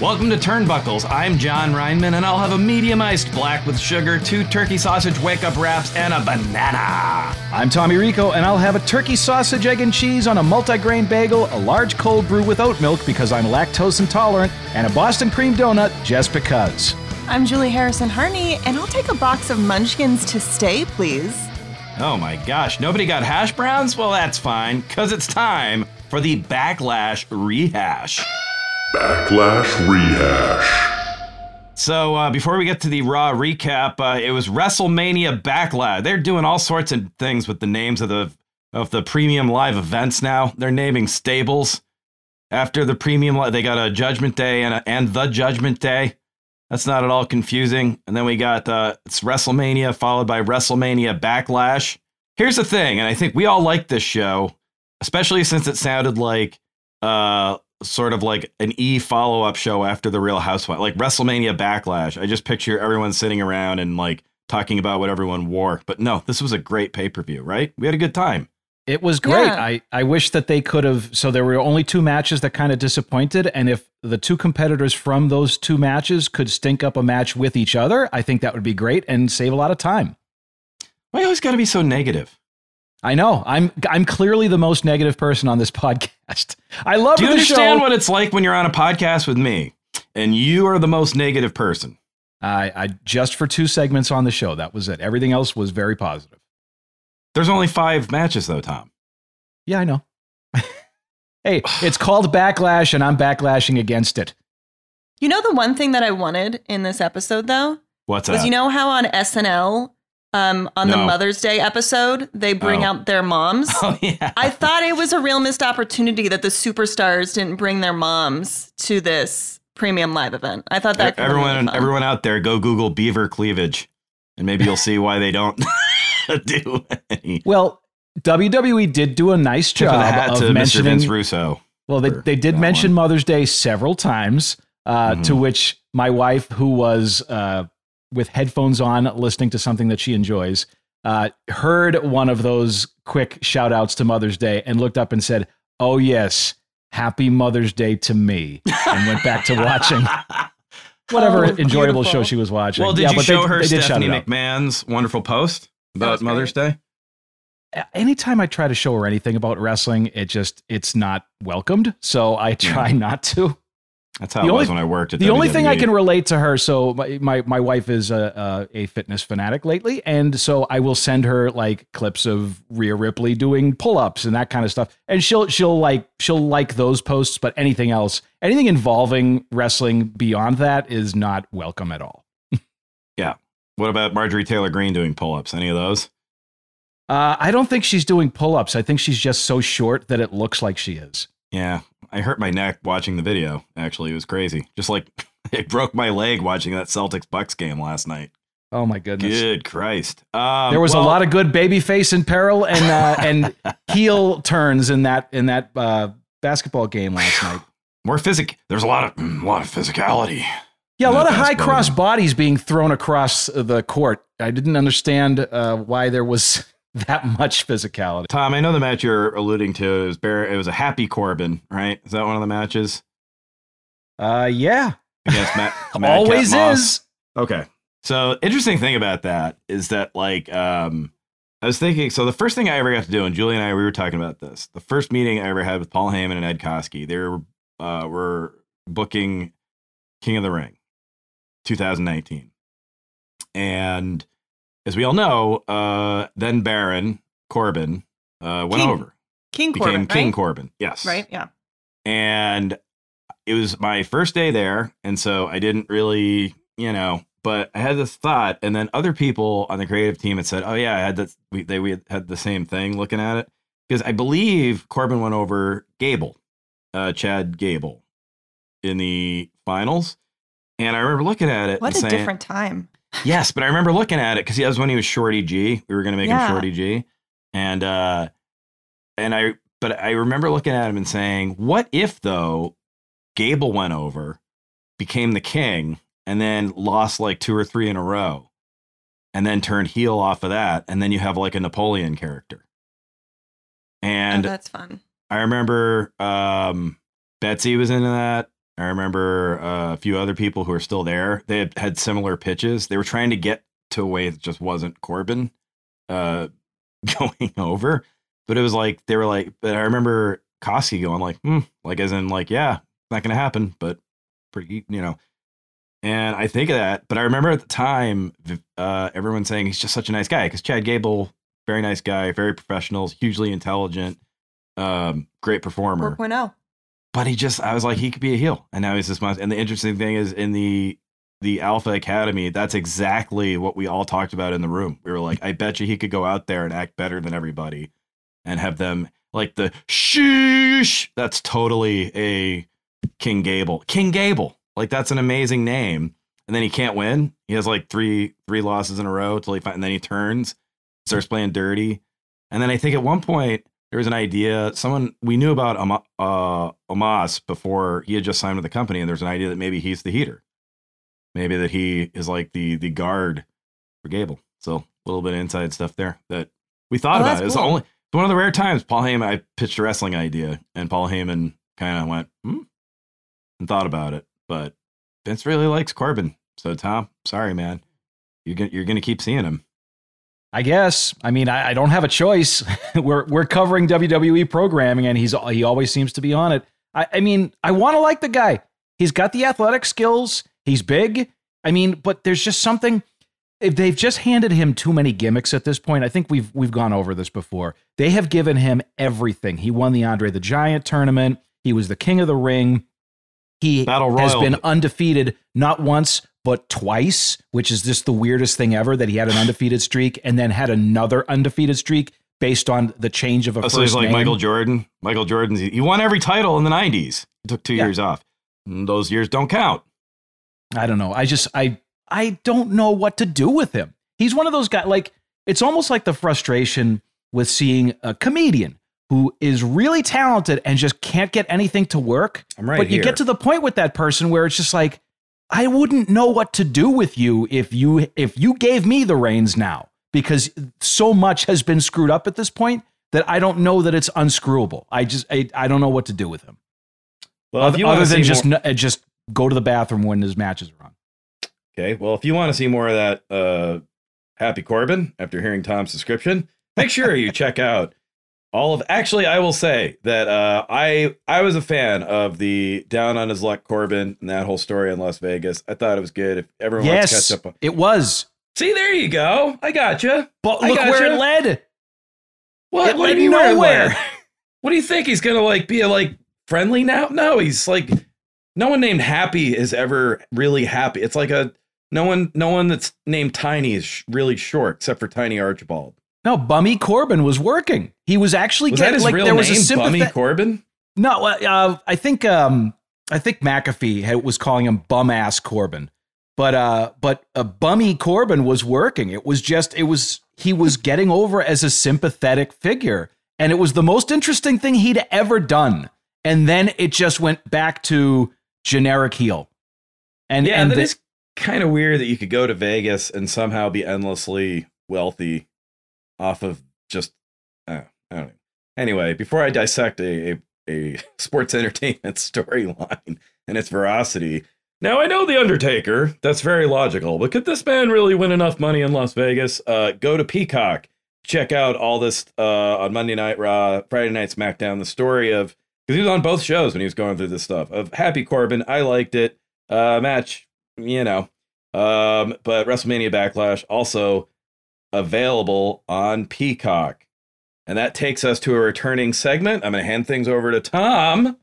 Welcome to Turnbuckles. I'm Jon Rineman, and I'll have a medium iced black with sugar, two turkey sausage wake up wraps, and a banana. I'm Tommy Rico, and I'll have a turkey sausage, egg, and cheese on a multi-grain bagel, a large cold brew with oat milk because I'm lactose intolerant, and a Boston cream donut just because. I'm Julie Harrison Harney, and I'll take a box of munchkins to stay, please. Oh my gosh, nobody got hash browns? Well, that's fine, because it's time for the Backlash Rehash. Backlash Rehash. So uh, before we get to the Raw recap, uh, it was WrestleMania Backlash. They're doing all sorts of things with the names of the of the premium live events now. They're naming stables after the premium. Li- they got a Judgment Day and a, and the Judgment Day. That's not at all confusing. And then we got uh, it's WrestleMania followed by WrestleMania Backlash. Here's the thing, and I think we all like this show, especially since it sounded like uh sort of like an E follow up show after the Real Housewives, like WrestleMania Backlash. I just picture everyone sitting around and like talking about what everyone wore. But no, this was a great pay per view, right? We had a good time. It was great. Yeah. I, I wish that they could have. So there were only two matches that kind of disappointed. And if the two competitors from those two matches could stink up a match with each other, I think that would be great and save a lot of time. Why you always got to be so negative? I know. I'm I'm clearly the most negative person on this podcast. I love Do you the understand show. what it's like when you're on a podcast with me and you are the most negative person? I, I just for two segments on the show. That was it. Everything else was very positive. There's only five matches though, Tom. Yeah, I know. hey, it's called backlash, and I'm backlashing against it. You know the one thing that I wanted in this episode, though, What's was that? you know how on SNL, um, on the Mother's Day episode, they bring Oh. out their moms. oh yeah. I thought it was a real missed opportunity that the superstars didn't bring their moms to this premium live event. I thought that could have been everyone, really everyone out there, go Google beaver cleavage, and maybe you'll see why they don't do any. Well, WWE did do a nice Tip the job hat of to Mr. mentioning. Vince Russo. Well, they, they did mention one. Mother's Day several times, uh, to Mhm. which my wife, who was uh, with headphones on listening to something that she enjoys, uh, heard one of those quick shout outs to Mother's Day and looked up and said, Oh, yes, happy Mother's Day to me, and went back to watching whatever Oh, enjoyable beautiful. show she was watching. Well, did Yeah, you but show they, her they did shout Stephanie out. McMahon's wonderful post about was great. Mother's Day? anytime I try to show her anything about wrestling, it just it's not welcomed. So I try not to. That's how The it was when I worked at The The only thing I can relate to her, so my my, my wife is a, a a fitness fanatic lately, and so I will send her like clips of Rhea Ripley doing pull ups and that kind of stuff, and she'll she'll like she'll like those posts, but anything else, anything involving wrestling beyond that is not welcome at all. Yeah. What about Marjorie Taylor Greene doing pull-ups? Any of those? Uh, I don't think she's doing pull ups. I think she's just so short that it looks like she is. Yeah, I hurt my neck watching the video. Actually, it was crazy. Just like it broke my leg watching that Celtics Bucks game last night. Oh my goodness. Good Christ! Um, There was well, a lot of good baby face in peril and uh, and heel turns in that in that uh, basketball game last night. more physic. There's a lot of mm, a lot of physicality. Yeah, a lot of high cross bodies being thrown across the court. I didn't understand uh, why there was that much physicality. Tom, I know the match you're alluding to. It was Bar- It was a Happy Corbin, right? Is that one of the matches Uh, yeah, against Matt? Madcap always is. Okay. So interesting thing about that is that like um I was thinking so the first thing I ever got to do and Julie and I we were talking about this. The first meeting I ever had with Paul Heyman and Ed Koskey, they were uh were booking King of the Ring 2019. And as we all know, uh, then Baron Corbin uh, went King. over, King became Corbin, King right? Corbin. Yes. Right? Yeah. And it was my first day there. And so I didn't really, you know, but I had this thought. And then other people on the creative team had said, oh, yeah, I had that. We, they, we had the same thing looking at it. Because I believe Corbin went over Gable, uh, Chad Gable, in the finals. And I remember looking at it What a saying, different time. Yes, but I remember looking at it because that was when he was Shorty G. We were going to make Yeah. him Shorty G, and uh, and I, but I remember looking at him and saying, "What if though, Gable went over, became the king, and then lost like two or three in a row, and then turned heel off of that, and then you have like a Napoleon character." And oh, that's fun. I remember um, Betsy was into that. I remember uh, a few other people who are still there. They had, had similar pitches. They were trying to get to a way that just wasn't Corbin uh, going over. But it was like they were like. But I remember Koskey going like, hmm, like as in like, yeah, not gonna happen, but pretty, you know. And I think of that. But I remember at the time, uh, everyone saying he's just such a nice guy because Chad Gable, very nice guy, very professional, hugely intelligent, um, great performer 4.0. but he just I was like he could be a heel. And now he's this monster. and the interesting thing is in the the Alpha Academy that's exactly what we all talked about in the room. We were like I bet you he could go out there and act better than everybody and have them like the sheesh. That's totally a King Gable. King Gable. Like that's an amazing name. And then he can't win. He has like three three losses in a row till he and then he turns starts playing dirty. And then I think at one point there was an idea. Someone we knew about Ama- uh, Omos before he had just signed with the company, and there's an idea that maybe he's the heater, maybe that he is like the the guard for Gable. So a little bit of inside stuff there that we thought Oh, about. It was cool. only it's one of the rare times Paul Heyman. I pitched a wrestling idea, and Paul Heyman kind of went hmm, and thought about it. But Vince really likes Corbin, so Tom, sorry man, you're gonna you're gonna keep seeing him. I guess. I mean, I, I don't have a choice. we're we're covering WWE programming, and he's he always seems to be on it. I, I mean, I want to like the guy. He's got the athletic skills. He's big. I mean, but there's just something. If they've just handed him too many gimmicks at this point, I think we've we've gone over this before. They have given him everything. He won the Andre the Giant tournament. He was the king of the ring. He Battle has Royal. been undefeated not once but twice, which is just the weirdest thing ever that he had an undefeated streak and then had another undefeated streak based on the change of a Oh, first so he's like name. Michael Jordan. Michael Jordan, he won every title in the '90s. He took two Yeah. years off. And those years don't count. I don't know. I just I I don't know what to do with him. He's one of those guys like it's almost like the frustration with seeing a comedian who is really talented and just can't get anything to work. I'm right but you get to the point with that person where it's just like I wouldn't know what to do with you if you if you gave me the reins now because so much has been screwed up at this point that I don't know that it's unscrewable. I just I, I don't know what to do with him. Well, other if you other than just more, n- uh, just go to the bathroom when his matches are on. okay. Well, if you want to see more of that, uh, Happy Corbin after hearing Tom's description, make sure you check out all of. Actually, I will say that uh, I I was a fan of the down on his luck Corbin and that whole story in Las Vegas. I thought it was good. If everyone wants Yes, to catch up, on, it was. see there you go. I got you. But look where it led. What? It what do you mean where it nowhere. led? What do you think he's gonna like be a, like friendly now? No, he's like no one named Happy is ever really happy. It's like a no one no one that's named Tiny is sh- really short except for Tiny Archibald. No, Bummy Corbin was working. He was actually Was that getting his like real there name? was a Bummy sympathetic. Corbin? No, uh, uh, I think um, I think McAfee had, was calling him bum ass Corbin, but uh, but uh, Bummy Corbin was working. It was just it was he was getting over as a sympathetic figure, and it was the most interesting thing he'd ever done. And then it just went back to generic heel. And Yeah, and that the- is kind of weird that you could go to Vegas and somehow be endlessly wealthy off of just uh, I don't know. Anyway, before I dissect a, a, a sports entertainment storyline and its veracity, now I know the Undertaker. That's very logical, but could this man really win enough money in Las Vegas? Uh, go to Peacock, check out all this uh, on Monday Night Raw, Friday Night SmackDown. The story of because he was on both shows when he was going through this stuff of Happy Corbin. I liked it. Uh, match, you know, Um, but WrestleMania Backlash also available on Peacock. And that takes us to a returning segment. I'm going to hand things over to Tom.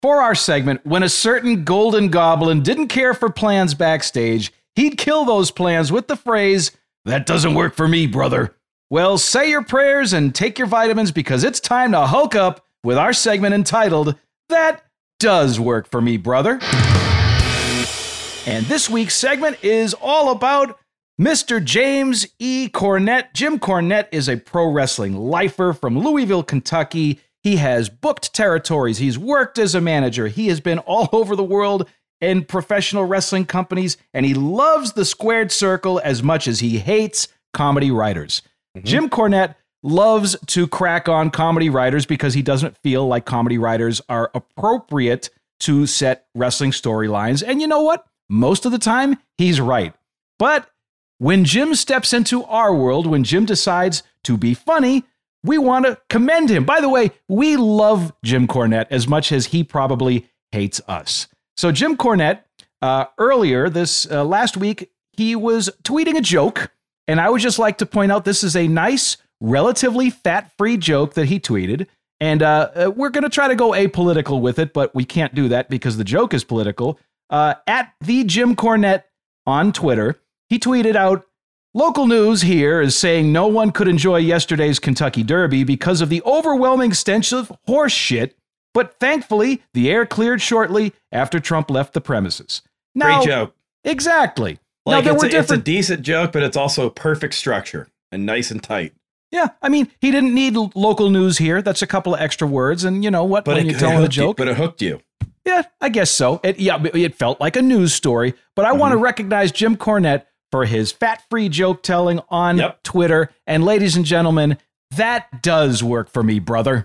For our segment, when a certain golden goblin didn't care for plans backstage, he'd kill those plans with the phrase, That doesn't work for me, brother. Well, say your prayers and take your vitamins because it's time to hulk up with our segment entitled, That Does Work for Me, Brother. And this week's segment is all about Mr. James E. Cornette. Jim Cornette is a pro wrestling lifer from Louisville, Kentucky. He has booked territories. He's worked as a manager. He has been all over the world in professional wrestling companies, and he loves the squared circle as much as he hates comedy writers. Mm-hmm. Jim Cornette loves to crack on comedy writers because he doesn't feel like comedy writers are appropriate to set wrestling storylines. And you know what? Most of the time, he's right. But when Jim steps into our world, when Jim decides to be funny, we want to commend him. By the way, we love Jim Cornette as much as he probably hates us. So, Jim Cornette, uh, earlier this uh, last week, he was tweeting a joke. And I would just like to point out this is a nice, relatively fat free joke that he tweeted. And uh, uh we're going to try to go apolitical with it, but we can't do that because the joke is political. Uh, at the Jim Cornette on Twitter, he tweeted out, Local news here is saying no one could enjoy yesterday's Kentucky Derby because of the overwhelming stench of horse shit, but thankfully the air cleared shortly after Trump left the premises. Now, Great joke. Exactly. Like now, it's, a, different... it's a decent joke, but it's also perfect structure and nice and tight. Yeah, I mean, he didn't need local news here. That's a couple of extra words, and you know what? But when it, you're telling a joke, you, but it hooked you. Yeah, I guess so. It, yeah, it felt like a news story. But I mm-hmm. want to recognize Jim Cornette for his fat-free joke telling on yep. Twitter. And ladies and gentlemen, that does work for me, brother.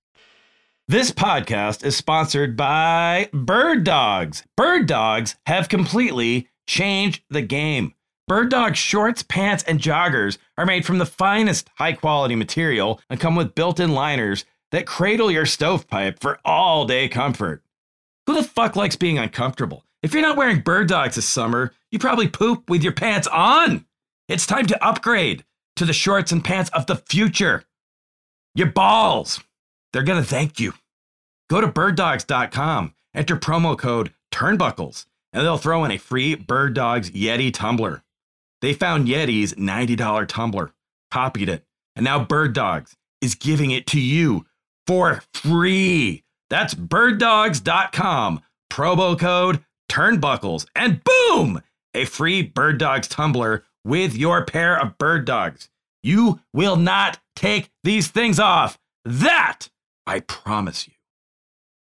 This podcast is sponsored by Birddogs. Bird Dogs have completely changed the game. Birddog shorts, pants, and joggers are made from the finest high quality material and come with built in liners that cradle your stovepipe for all day comfort. Who the fuck likes being uncomfortable? If you're not wearing Birddogs this summer, you probably poop with your pants on. It's time to upgrade to the shorts and pants of the future. Your balls, they're gonna thank you. Go to birddogs.com, enter promo code turnbuckles, and they'll throw in a free Birddogs Yeti tumbler. They found Yeti's $90 tumbler, copied it, and now Birddogs is giving it to you for free. That's birddogs.com, promo code turnbuckles, and boom, a free Birddogs tumbler with your pair of Birddogs. You will not take these things off. That I promise you.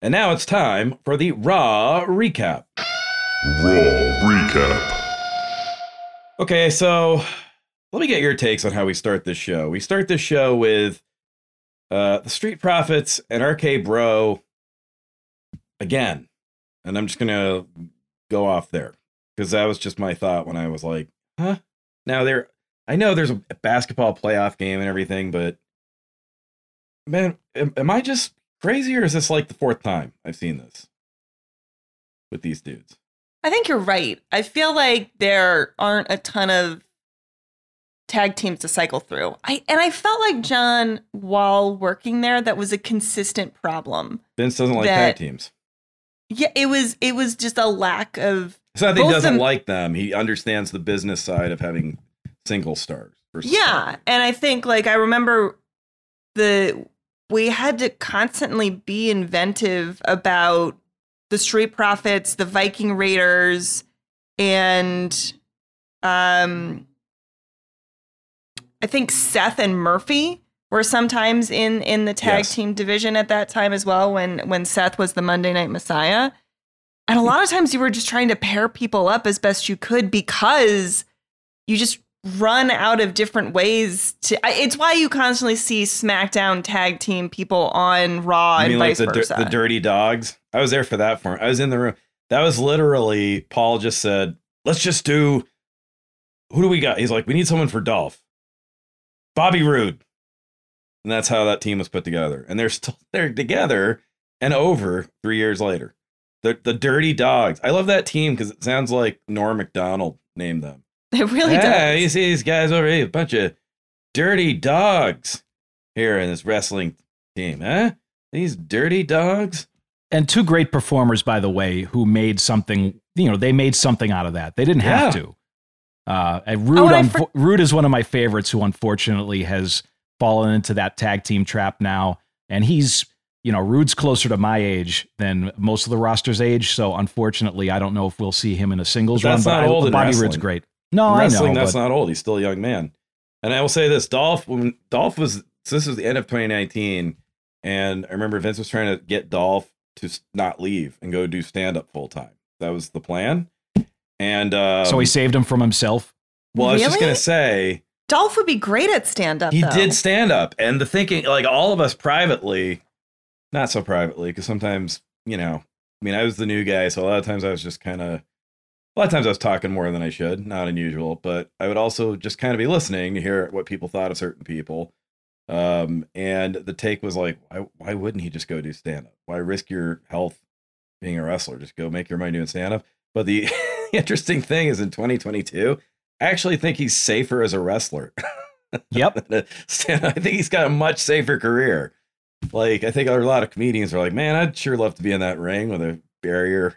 And now it's time for the Raw Recap. Raw Recap. Okay, so let me get your takes on how we start this show. We start this show with uh, the Street Profits and RK Bro again. and I'm just gonna go off there because that was just my thought when I was like, huh. Now there, I know there's a basketball playoff game and everything, but man, am, am I just crazy or is this like the fourth time I've seen this with these dudes? I think you're right. I feel like there aren't a ton of tag teams to cycle through. I and I felt like John, while working there, that was a consistent problem. Vince doesn't like That- tag teams. Yeah, it was it was just a lack of It's not that he doesn't them- like them. He understands the business side of having single stars. Yeah, and I think like I remember the we had to constantly be inventive about the Street Profits, the Viking Raiders, and um I think Seth and Murphy were sometimes in in the tag Yes. team division at that time as well when when Seth was the Monday Night Messiah. And a lot of times you were just trying to pair people up as best you could because you just run out of different ways to. It's why you constantly see SmackDown tag team people on Raw and mean like vice the, versa. the dirty dogs? I was there for that for I was in the room. That was literally Paul just said, "Let's just do who do we got?" He's like, "We need someone for Dolph." Bobby Roode. And that's how that team was put together. And they're still they're together and over 3 years later. The the Dirty Dogs. I love that team cuz it sounds like Norm Macdonald named them. it really yeah, does. you see these guys over here, a bunch of dirty dogs here in this wrestling team, huh? These dirty dogs. and two great performers, by the way, who made something. You know, they made something out of that. They didn't have Yeah. to. Uh, and Roode, Oh, and I unfo- Roode is one of my favorites, who unfortunately has fallen into that tag team trap now. And he's, you know, Roode's closer to my age than most of the roster's age. So unfortunately, I don't know if we'll see him in a singles But run. that's But not I, old in Bobby wrestling. Roode's great. No, In I wrestling, know. that's but not old. He's still a young man. And I will say this: Dolph, when Dolph was, so this was the end of 2019, and I remember Vince was trying to get Dolph to not leave and go do stand up full time. That was the plan. And um, so he saved him from himself. well, I was just gonna say Dolph would be great at stand up. he did stand up, and the thinking, like all of us privately, not so privately, because sometimes you know, I mean, I was the new guy, so a lot of times I was just kind of. A lot of times I was talking more than I should, not unusual, but I would also just kind of be listening to hear what people thought of certain people. Um, and the take was like, why, why wouldn't he just go do stand up? Why risk your health being a wrestler? Just go make your money doing stand up. But the interesting thing is in 2022, I actually think he's safer as a wrestler. Yep. than a stand- I think he's got a much safer career. Like, I think a lot of comedians are like, man, I'd sure love to be in that ring with a barrier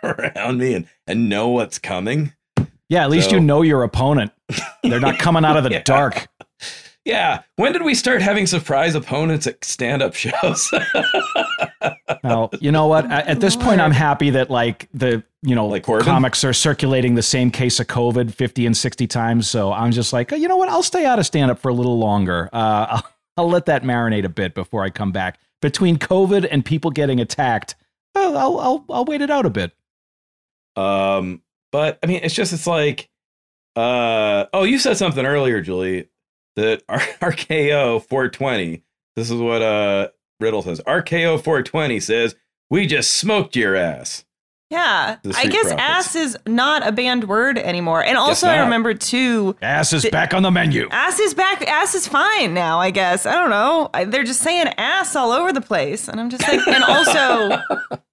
around me and, and know what's coming. Yeah, at least So- you know your opponent. They're not coming out of the Yeah. dark. Yeah. When did we start having surprise opponents at stand up shows? Well, you know what? At at this point, I'm happy that like the you know Like Corbin? comics are circulating the same case of COVID 50 and 60 times. So I'm just like, oh, you know what? I'll stay out of stand up for a little longer. Uh, I'll, I'll let that marinate a bit before I come back. Between COVID and people getting attacked, I'll, I'll, I'll wait it out a bit. Um, but I mean, it's just it's like, uh, oh, you said something earlier, Julie, that R- RKO 420. This is what uh Riddle says. RKO 420 says we just smoked your ass. Yeah. I guess Profits. ass is not a banned word anymore. And also, I remember too, Ass is The- back on the menu. ass is back. Ass is fine now, I guess. I don't know. I, they're just saying ass all over the place. And I'm just like, and also,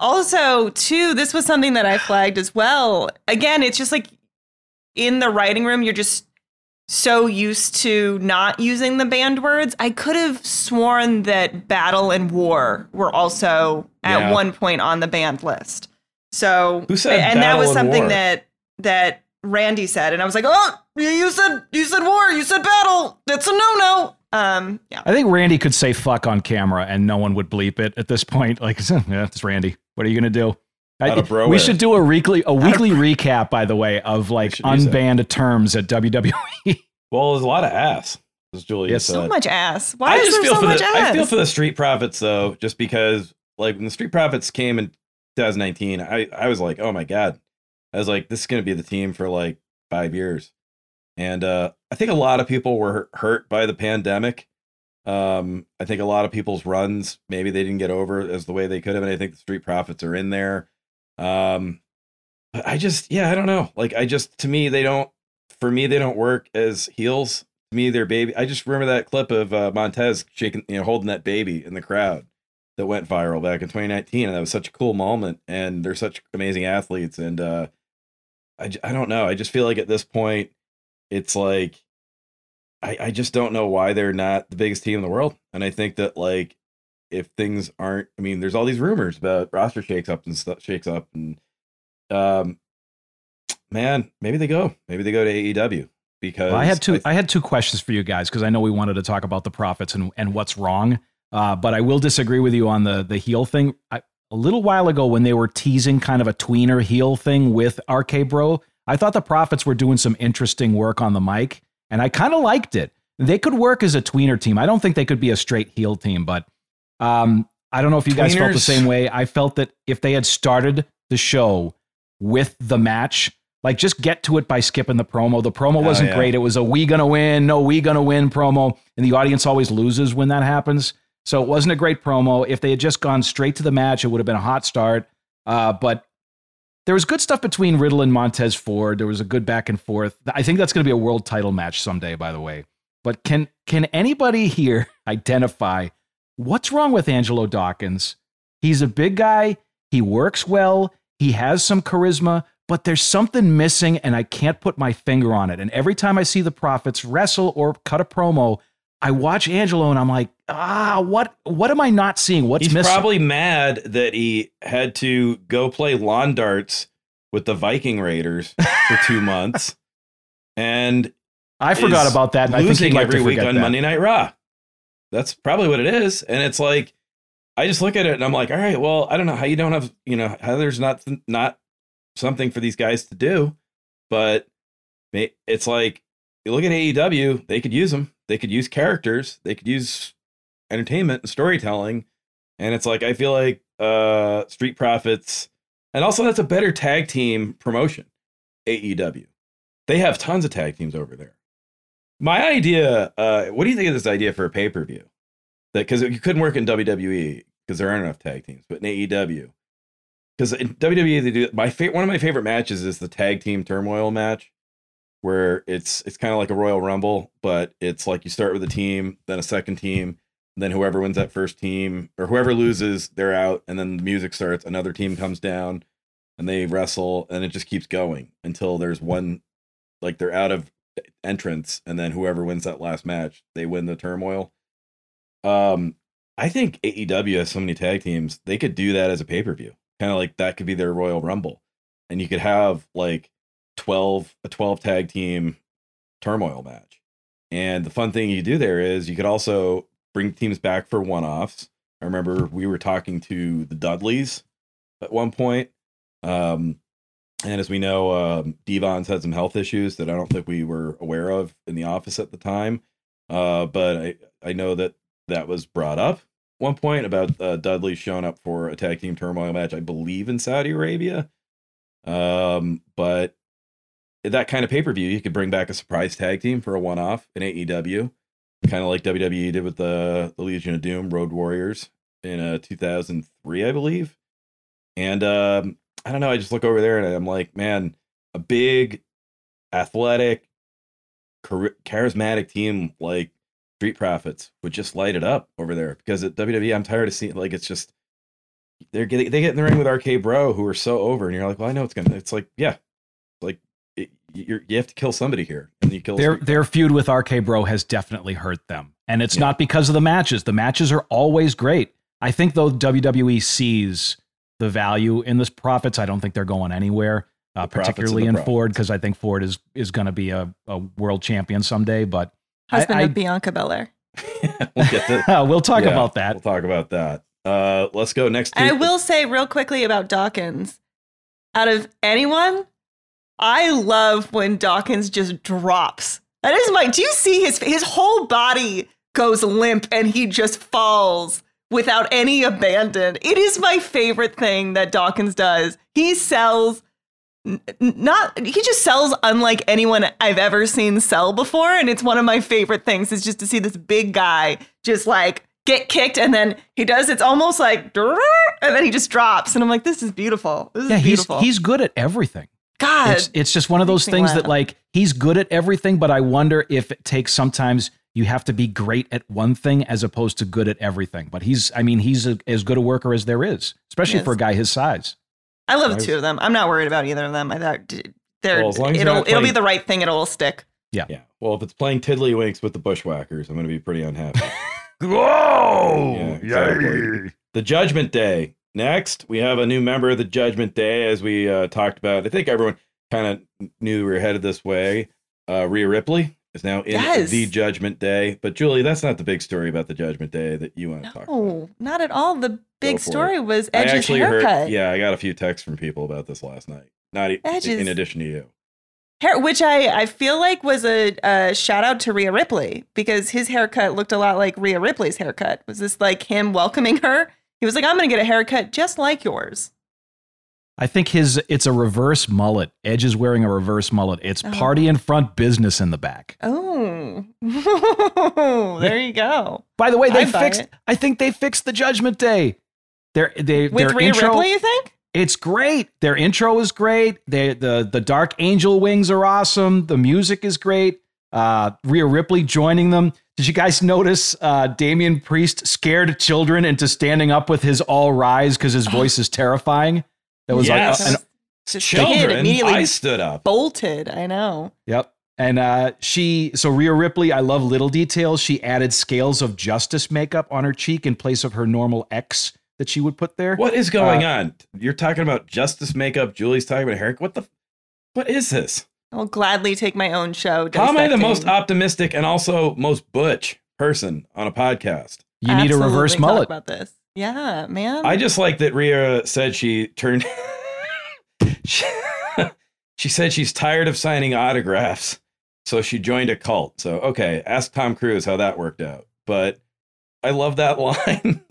also, too, this was something that I flagged as well. Again, it's just like in the writing room, you're just so used to not using the banned words. I could have sworn that battle and war were also at Yeah. one point on the banned list. So Who said and that was something war? that that Randy said, and I was like, "Oh, you- you said you said war, you said battle. That's a no no." Um, yeah, I think Randy could say fuck on camera and no one would bleep it at this point. Like, yeah, it's Randy. What are you going to do? I- bro we should do a weekly a weekly recap, by the way, of like should use that. unbanned terms at. WWE. Well, there's a lot of ass, as Julie Yes. said. so much ass. Why I is just there feel so for much the ass? I feel for the Street Profits though, just because like when the Street Profits came in 2019, I I was like, oh my god, I was like, this is gonna be the team for like five years, and uh I think a lot of people were hurt by the pandemic, Um, I think a lot of people's runs maybe they didn't get over as the way they could have, and I think the Street Profits are in there. Um, but I just, yeah, I don't know. Like, I just, to me, they don't. For me, they don't work as heels. To me, they're baby. I just remember that clip of uh, Montez shaking, you know, holding that baby in the crowd that went viral back in 2019, and that was such a cool moment. And they're such amazing athletes, and uh, I I don't know. I just feel like at this point, it's like I, I just don't know why they're not the biggest team in the world. And I think that like if things aren't, I mean, there's all these rumors about roster shakes up and stuff shakes up, and um, man, maybe they go, maybe they go to AEW because Well, I had two. I- I, had two questions for you guys because I know we wanted to talk about the profits and, and what's wrong. Uh, but I will disagree with you on the the heel thing. I, a little while ago, when they were teasing kind of a tweener heel thing with RK Bro, I thought the profits were doing some interesting work on the mic, and I kind of liked it. They could work as a tweener team. I don't think they could be a straight heel team, but um, I don't know if you guys felt the same way. I felt that if they had started the show with the match, like just get to it by skipping the promo. The promo Oh, wasn't yeah. great. It was a we gonna win, no we gonna win promo, and the audience always loses when that happens. So it wasn't a great promo. If they had just gone straight to the match, it would have been a hot start. Uh, but there was good stuff between Riddle and Montez Ford. There was a good back and forth. I think that's going to be a world title match someday, by the way. But can can anybody here identify what's wrong with Angelo Dawkins? He's a big guy. He works well. He has some charisma, but there's something missing, and I can't put my finger on it. And every time I see the Profits wrestle or cut a promo, I watch Angelo and I'm like, ah, what what am I not seeing? What's missing? He's missing? probably mad that he had to go play lawn darts with the Viking Raiders for two months, and I forgot about that. And I think losing like every week on that. Monday Night Raw. That's probably what it is, and it's like I just look at it and I'm like, all right, well, I don't know how you don't have, you know, how there's not not something for these guys to do, but it's like you look at AEW, they could use them, they could use characters, they could use entertainment and storytelling, and it's like I feel like uh Street Profits, and also that's a better tag team promotion, AEW. They have tons of tag teams over there. My idea, uh, what do you think of this idea for a pay per view? That because you couldn't work in WWE because there aren't enough tag teams, but in AEW, because in WWE they do my fa- one of my favorite matches is the tag team turmoil match, where it's it's kind of like a Royal Rumble, but it's like you start with a team, then a second team, then whoever wins that first team or whoever loses, they're out, and then the music starts, another team comes down, and they wrestle, and it just keeps going until there's one, like they're out of entrance, and then whoever wins that last match, they win the turmoil. Um, I think AEW has so many tag teams, they could do that as a pay per view, kind of like that could be their Royal Rumble, and you could have like twelve a twelve tag team turmoil match. And the fun thing you do there is you could also bring teams back for one offs. I remember we were talking to the Dudleys at one point. Um, and as we know, um, Devon's had some health issues that I don't think we were aware of in the office at the time. Uh, but I, I know that that was brought up one point about uh, Dudley showing up for a tag team turmoil match, I believe in Saudi Arabia. Um, but that kind of pay per view, you could bring back a surprise tag team for a one off in AEW, kind of like WWE did with the, the Legion of Doom Road Warriors in uh, 2003, I believe. And um, I don't know, I just look over there and I'm like, man, a big, athletic, char- charismatic team like Street Profits would just light it up over there because at WWE, I'm tired of seeing like it's just they're getting they get in the ring with RK Bro who are so over, and you're like, well, I know it's gonna. It's like, yeah, like you have to kill somebody here, and you kill Their Street their feud with RK Bro has definitely hurt them, and it's not because of the matches. The matches are always great. I think though WWE sees the value in this profits. I don't think they're going anywhere, uh, The particularly the in profits. Ford, because I think Ford is is going to be a, a world champion someday. But Husband I, of Bianca Belair. we'll get to we'll talk yeah, about that. We'll talk about that. Uh, let's go next. And I to- will say real quickly about Dawkins. Out of anyone, I love when Dawkins just drops. That is my. Do you see his his whole body goes limp and he just falls without any abandon. It is my favorite thing that Dawkins does. He sells n- not he just sells unlike anyone I've ever seen sell before, and it's one of my favorite things is just to see this big guy just like get kicked, and then he does. It's almost like, and then he just drops, and I'm like, this is beautiful. This is Yeah, he's beautiful. he's good at everything. God. It's it's just one of those Makes me things that like he's good at everything, but I wonder if it takes sometimes you have to be great at one thing as opposed to good at everything. But he's I mean he's a, as good a worker as there is, especially Yes. for a guy his size. I love the two of them. I'm not worried about either of them. I thought they're Well, as long as it'll not it'll be the right thing. It'll stick. Yeah. Yeah. Well, if it's playing Tiddlywinks with the Bushwhackers, I'm going to be pretty unhappy. Whoa! Yeah, exactly. the Judgment Day. Next, we have a new member of the Judgment Day, as we uh, talked about. I think everyone kind of knew we were headed this way. Uh, Rhea Ripley is now in Yes. the Judgment Day. But, Julie, that's not the big story about the Judgment Day that you want to talk about. No, not at all. The big for it. story was I Edge's actually haircut. heard, yeah, I got a few texts from people about this last night. Not Edge's- in addition to you. Hair, which I, I feel like was a, a shout out to Rhea Ripley because his haircut looked a lot like Rhea Ripley's haircut. Was this like him welcoming her? He was like, I'm going to get a haircut just like yours. I think his it's a reverse mullet. Edge is wearing a reverse mullet. It's Oh. party in front, business in the back. Oh, there you go. By the way, they I'd fixed. I think they fixed the Judgment Day. Their they With their Rhea intro. Ripley, you think? It's great. Their intro is great. They, the the Dark Angel wings are awesome. The music is great. Uh, Rhea Ripley joining them. Did you guys notice uh, Damian Priest scared children into standing up with his all rise because his voice is terrifying? That was Yes. like an, Just Children, immediately I stood up. bolted. I know. Yep. And uh, she, so Rhea Ripley, I love little details. She added scales of justice makeup on her cheek in place of her normal X that she would put there. What is going Uh, on? You're talking about justice makeup. Julie's talking about hair. What the? What is this? I'll gladly take my own show. How am I the most optimistic and also most butch person on a podcast? You need a reverse talk mullet. about this. Yeah, man. I just like that Rhea said she turned. she, she said she's tired of signing autographs, so she joined a cult. So okay, ask Tom Cruise how that worked out. But I love that line.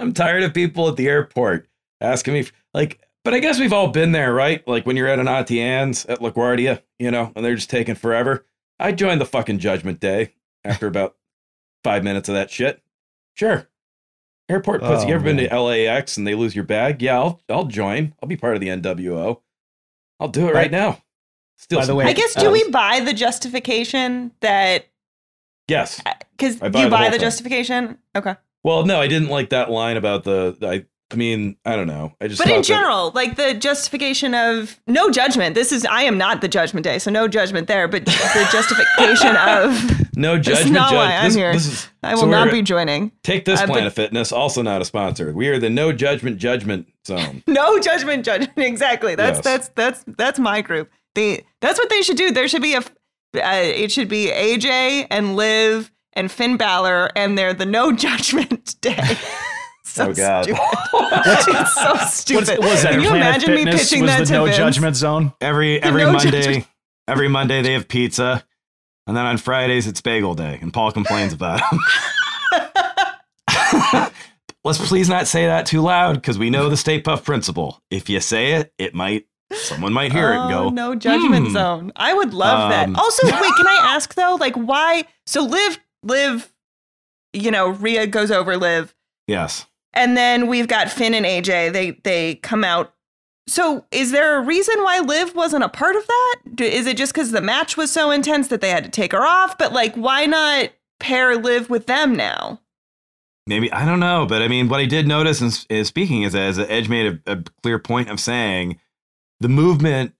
I'm tired of people at the airport asking me like. But I guess we've all been there, right? Like when you're at an Auntie Anne's at LaGuardia, you know, and they're just taking forever. I joined the fucking Judgment Day after about five minutes of that shit. Sure. Airport pussy. Oh, you ever been to LAX and they lose your bag? Yeah, I'll I'll join. I'll be part of the NWO. I'll do it right By- now. Steal by the way- I guess do items. we buy the justification that Yes. Uh, because I buy you the buy the justification? Okay. Well, no, I didn't like that line about the. I. I mean, I don't know. I just. But in that- general, like the justification of no judgment. This is I am not the judgment day, so no judgment there. But the justification of no judgment. not judge. why I'm this, here. this is. I will so not be joining. Take this Uh, but- Fitness, also not a sponsor. We are the no judgment judgment zone. No judgment, judgment. Exactly. That's Yes. that's that's that's my group. They that's what they should do. There should be a. Uh, it should be AJ and Liv and Finn Balor, and they're the no judgment day. So Oh, God. stupid. it's so What's, stupid. was that? Can you Planet imagine me pitching was that the to no Vince? judgment zone. Every every no Monday, judgment. every Monday they have pizza, and then on Fridays it's Bagel Day, and Paul complains about it. Let's please not say that too loud because we know the Stay Puft principle. If you say it, it might someone might hear it and Oh, go, no judgment "Hmm." zone. I would love Um, that. Also, wait, can I ask though, like why? So live, Liv, you know, Rhea goes over Liv. Yes. And then we've got Finn and AJ. They they come out. So is there a reason why Liv wasn't a part of that? Is it just because the match was so intense that they had to take her off? But like, why not pair Liv with them now? Maybe I don't know, but I mean, what I did notice in, in speaking is as Edge made a, a clear point of saying the movement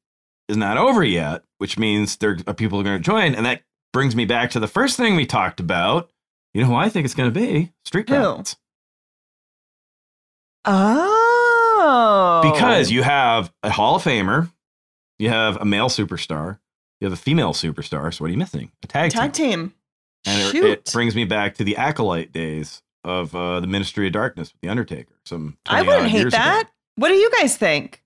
is not over yet, which means there uh, are people going to join, and that brings me back to the first thing we talked about. You know who I think it's going to be? Street? Profits, Oh, because you have a Hall of Famer, you have a male superstar, you have a female superstar. So what are you missing? A tag, tag team. team. And it, Shoot. it brings me back to the acolyte days of uh, the Ministry of Darkness with the Undertaker. Some I wouldn't hate years ago. that. What do you guys think?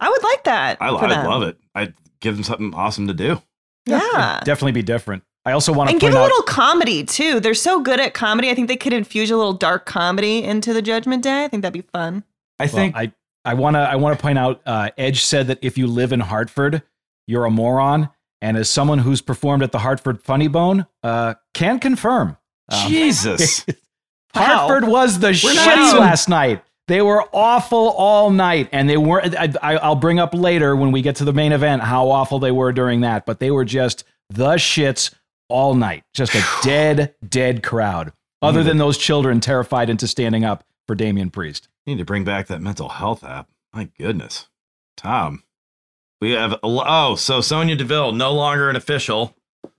I would like that. I, for I them. love it. I'd give them something awesome to do. Yeah. Definitely be different. I also want to And point give a out. little comedy too. They're so good at comedy. I think they could infuse a little dark comedy into the Judgment Day. I think that'd be fun. I well, think I I want to I want to point out uh, Edge said that if you live in Hartford, you're a moron. And as someone who's performed at the Hartford Funny Bone, uh, can confirm. Um, Jesus. Hartford was the shits last night. They were awful all night, and they weren't. I, I, I'll bring up later when we get to the main event how awful they were during that, but they were just the shits all night. Just a dead, dead crowd. Other than those children terrified into standing up for Damian Priest. You need to bring back that mental health app. My goodness. Tom. We have oh, so Sonya Deville no longer an official. Is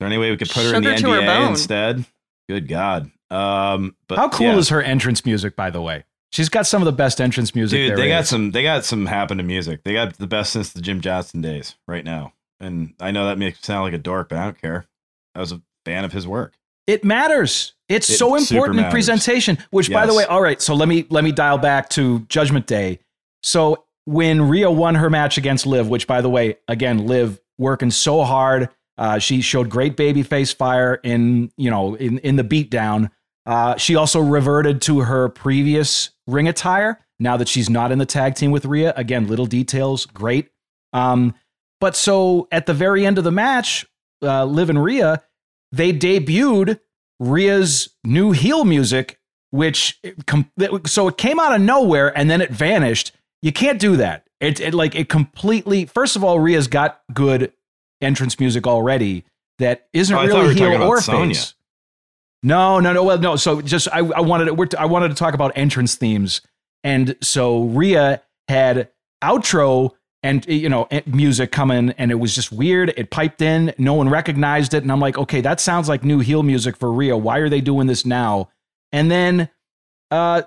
there any way we could put her in the Sugar to her NDA instead? Good God. Um, but How cool yeah. is her entrance music, by the way? She's got some of the best entrance music. Dude, there they got some. They got some happening music. They got the best since the Jim Johnston days right now. And I know that makes me sound like a dork, but I don't care. I was a fan of his work. It matters. It's It so important in presentation. Which, by the way, all right. So let me let me dial back to Judgment Day. So when Rhea won her match against Liv, which, by the way, again, Liv working so hard. Uh, she showed great babyface fire in you know in in the beatdown. Uh, she also reverted to her previous ring attire now that she's not in the tag team with Rhea. Again, little details, great. Um, but so at the very end of the match, uh, Liv and Rhea, they debuted Rhea's new heel music, which com- so it came out of nowhere and then it vanished. You can't do that. It, it like it completely. First of all, Rhea's got good entrance music already that isn't Oh, we really heel or face. No, no, no. Well, no. So just I, I wanted to, we're t- I wanted to talk about entrance themes, and so Rhea had outro and you know music coming, and it was just weird. It piped in, no one recognized it, and I'm like, okay, that sounds like new heel music for Rhea. Why are they doing this now? And then, uh,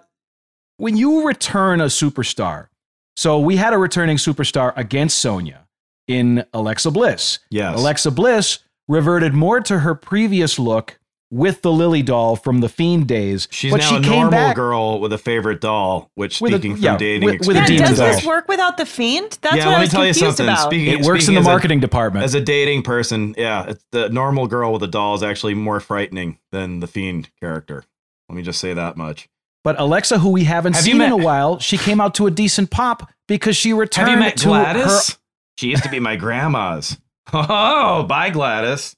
when you return a superstar, so we had a returning superstar against Sonya in Alexa Bliss. Yes. Alexa Bliss reverted more to her previous look with the Lily doll from the Fiend days. She's but now she a came normal back girl with a favorite doll, which With a- speaking from dating with- with a Yeah, experience. does this work without the fiend? That's yeah, what let I me was tell you something. about. Speaking, It works in the as a- marketing department. As a dating person, yeah, it's the normal girl with a doll is actually more frightening than the fiend character. Let me just say that much. but Alexa, who we haven't Have seen met- in a while, she came out to a decent pop because she returned Have you met to Gladys? her. She used to be my grandma's. Oh, bye, Gladys.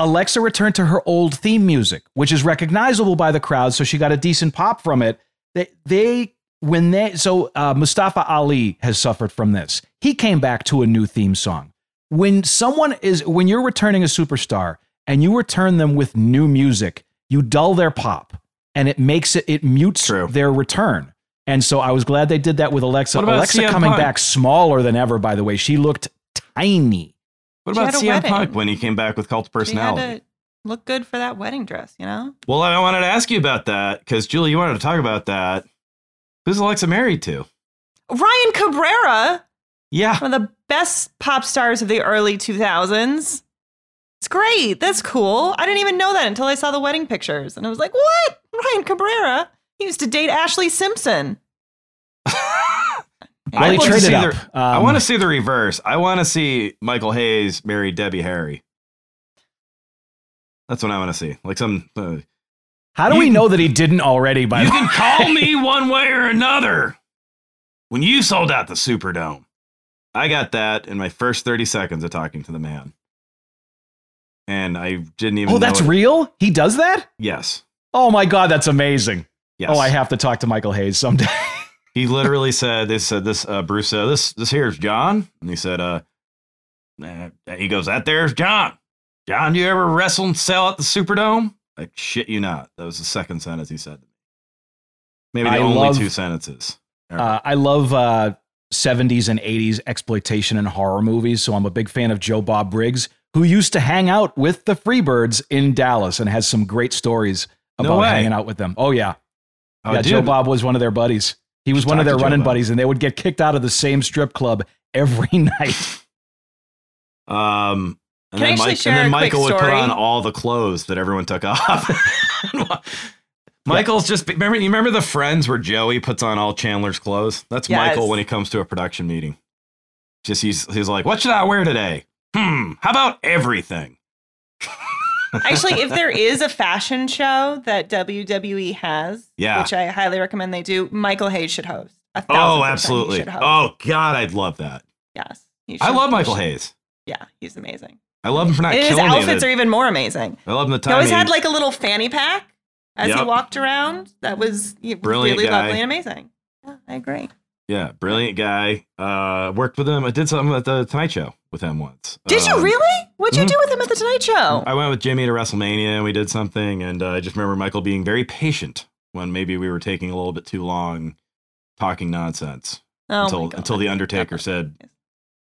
Well, Alexa returned to her old theme music, which is recognizable by the crowd, so she got a decent pop from it. They, they when they so uh, Mustafa Ali has suffered from this. He came back to a new theme song. When someone is when you're returning a superstar and you return them with new music, you dull their pop and it makes it it mutes True. their return. And so I was glad they did that with Alexa. Alexa CM coming Punk? back smaller than ever, by the way. She looked tiny. What She about CM wedding. Punk when he came back with cult personality? to look good for that wedding dress, you know? Well, I wanted to ask you about that because Julie, you wanted to talk about that. Who's Alexa married to? Ryan Cabrera, Yeah, one of the best pop stars of the early 2000s. It's great. That's cool. I didn't even know that until I saw the wedding pictures. And I was like, what? Ryan Cabrera? He used to date Ashlee Simpson. Well, he traded up. the- I Um, want to see the reverse. I want to see Michael Hayes marry Debbie Harry. That's what I want to see. Like some. Uh, How do we can- know that he didn't already? By you the can call me one way or another. When you sold out the Superdome, I got that in my first thirty seconds of talking to the man, and I didn't even. Oh, that's it. real? He does that? Yes. Oh my god, that's amazing. Yes. Oh, I have to talk to Michael Hayes someday. He literally said, "They said this." Uh, Bruce said, "This this here's John," and he said, "Uh, uh, he goes, that there's John. John, do you ever wrestle and sell at the Superdome?" Like shit, you not. That was the second sentence he said. Maybe the I only love- two sentences. uh, I love uh, 70s and 80s exploitation and horror movies, so I'm a big fan of Joe Bob Briggs, who used to hang out with the Freebirds in Dallas and has some great stories about way. hanging out with them. Oh yeah, Oh, yeah. Joe Bob was one of their buddies. He was Should one of their running Bob. buddies, and they would get kicked out of the same strip club every night. Um, and Can I then, actually Mike, share and then Michael would put on all the clothes that everyone took off. Michael's just remember. You remember the Friends where Joey puts on all Chandler's clothes? That's Yes. Michael when he comes to a production meeting. Just he's he's like, "What should I wear today? Hmm. How about everything?" Actually, if there is a fashion show that WWE has, Yeah. which I highly recommend they do, Michael Hayes should host. Oh, absolutely. host. Oh God, I'd love that. yes. I love Michael. Hayes. Yeah, he's amazing. I love him for not And his outfits are even more amazing. I love him the time. He always he- had like a little fanny pack as he walked around. That was was Brilliant really guy. lovely and amazing. Yeah, I agree. Yeah, brilliant guy. Uh, worked with him. I did something at the Tonight Show with him once. Did you Um, really? What'd you mhm. do with him at the Tonight Show? I went with Jimmy to WrestleMania and we did something, and uh, I just remember Michael being very patient when maybe we were taking a little bit too long talking nonsense oh until until the Undertaker said,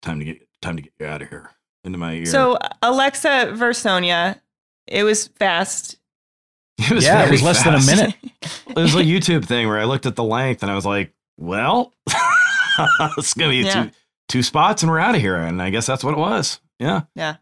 "Time to get time to get you out of here." Into my ear. So Alexa versus Sonya, it was fast. it was yeah, it very was less than a minute. It was a YouTube thing where I looked at the length and I was like, "Well, it's gonna be Yeah. two two spots and we're out of here." And I guess that's what it was. Yeah. Yeah.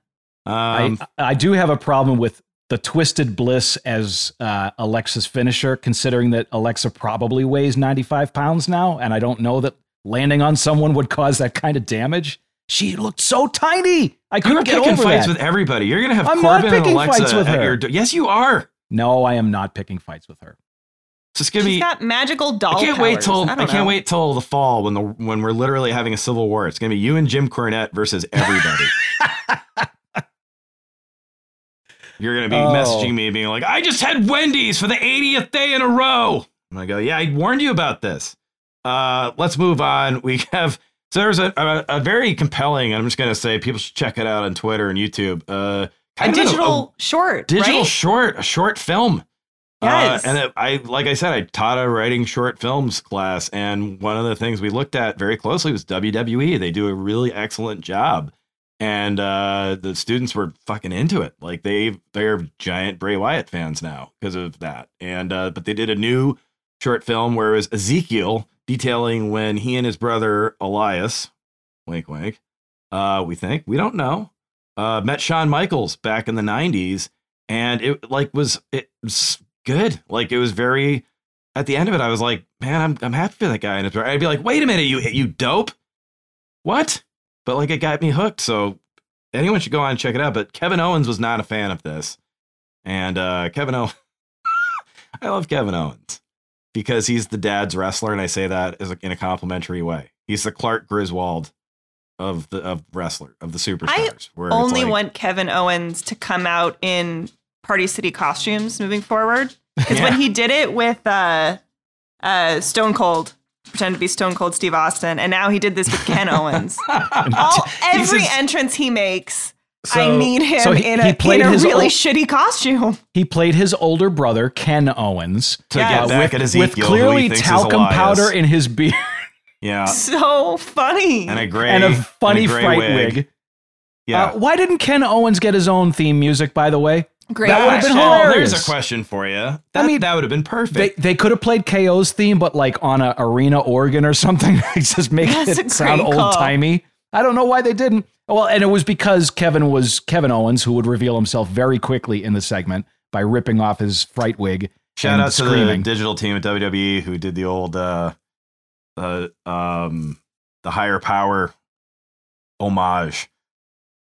Um, I, I do have a problem with the twisted bliss as uh, Alexa's finisher, considering that Alexa probably weighs 95 pounds now, and I don't know that landing on someone would cause that kind of damage. She looked so tiny. I you're couldn't get picking over fights that. with everybody. You're gonna have I'm not Corbin and Alexa fights with her. your do- Yes, you are. no, I am not picking fights with her. So it's gonna She's be. got magical doll I can't wait powers. till I, I, can't wait till the fall when the when we're literally having a civil war. It's gonna be you and Jim Cornette versus everybody. You're gonna be Oh. messaging me being like, "I just had Wendy's for the 80th day in a row." And I go, "Yeah, I warned you about this." Uh, let's move on. We have so there's a, a, a very compelling. I'm just gonna say people should check it out on Twitter and YouTube. Uh, A kind of an- digital short, digital right? short, a short film. Yes. Uh, and it, I, like I said, I taught a writing short films class, and one of the things we looked at very closely was WWE. They do a really excellent job, and uh, the students were fucking into it. Like they, they're giant Bray Wyatt fans now because of that. And uh, but they did a new short film where it was Ezekiel detailing when he and his brother Elias, wink wink, uh, we think we don't know, uh, met Shawn Michaels back in the '90s, and it like was it was good. Like it was very. At the end of it, I was like, man, I'm I'm happy for that guy. And I'd be like, wait a minute, you you dope, what? But like it got me hooked. So anyone should go on and check it out. But Kevin Owens was not a fan of this, and uh, Kevin Owens, I love Kevin Owens because he's the dad's wrestler, and I say that as a, in a complimentary way. He's the Clark Griswold of the of wrestler of the superstars. it's Only like- want Kevin Owens to come out in Party City costumes moving forward. Because Yeah. when he did it with uh, uh, Stone Cold, pretend to be Stone Cold Steve Austin, and now he did this with Ken Owens. All, every his- entrance he makes, So- I need him so he- in he a, played in a his really old- shitty costume. He played his older brother, Ken Owens, to Yes. get uh, back with, at Ezekiel, with who he clearly thinks is talcum powder in his beard yeah, So funny. and a gray and a funny and a gray fright wig. wig. Yeah, Uh, why didn't Ken Owens get his own theme music, by the way? Great that would've been question. Oh, hilarious. there's a question for you. That, mean, that would have been perfect. they could have played KO's theme, but like on an arena organ or something, just make That's it sound old timey. I don't know why they didn't. Well, and it was because Kevin was Kevin Owens, who would reveal himself very quickly in the segment by ripping off his fright wig. Shout and out to the digital team at WWE who did the old uh, uh um the higher power homage.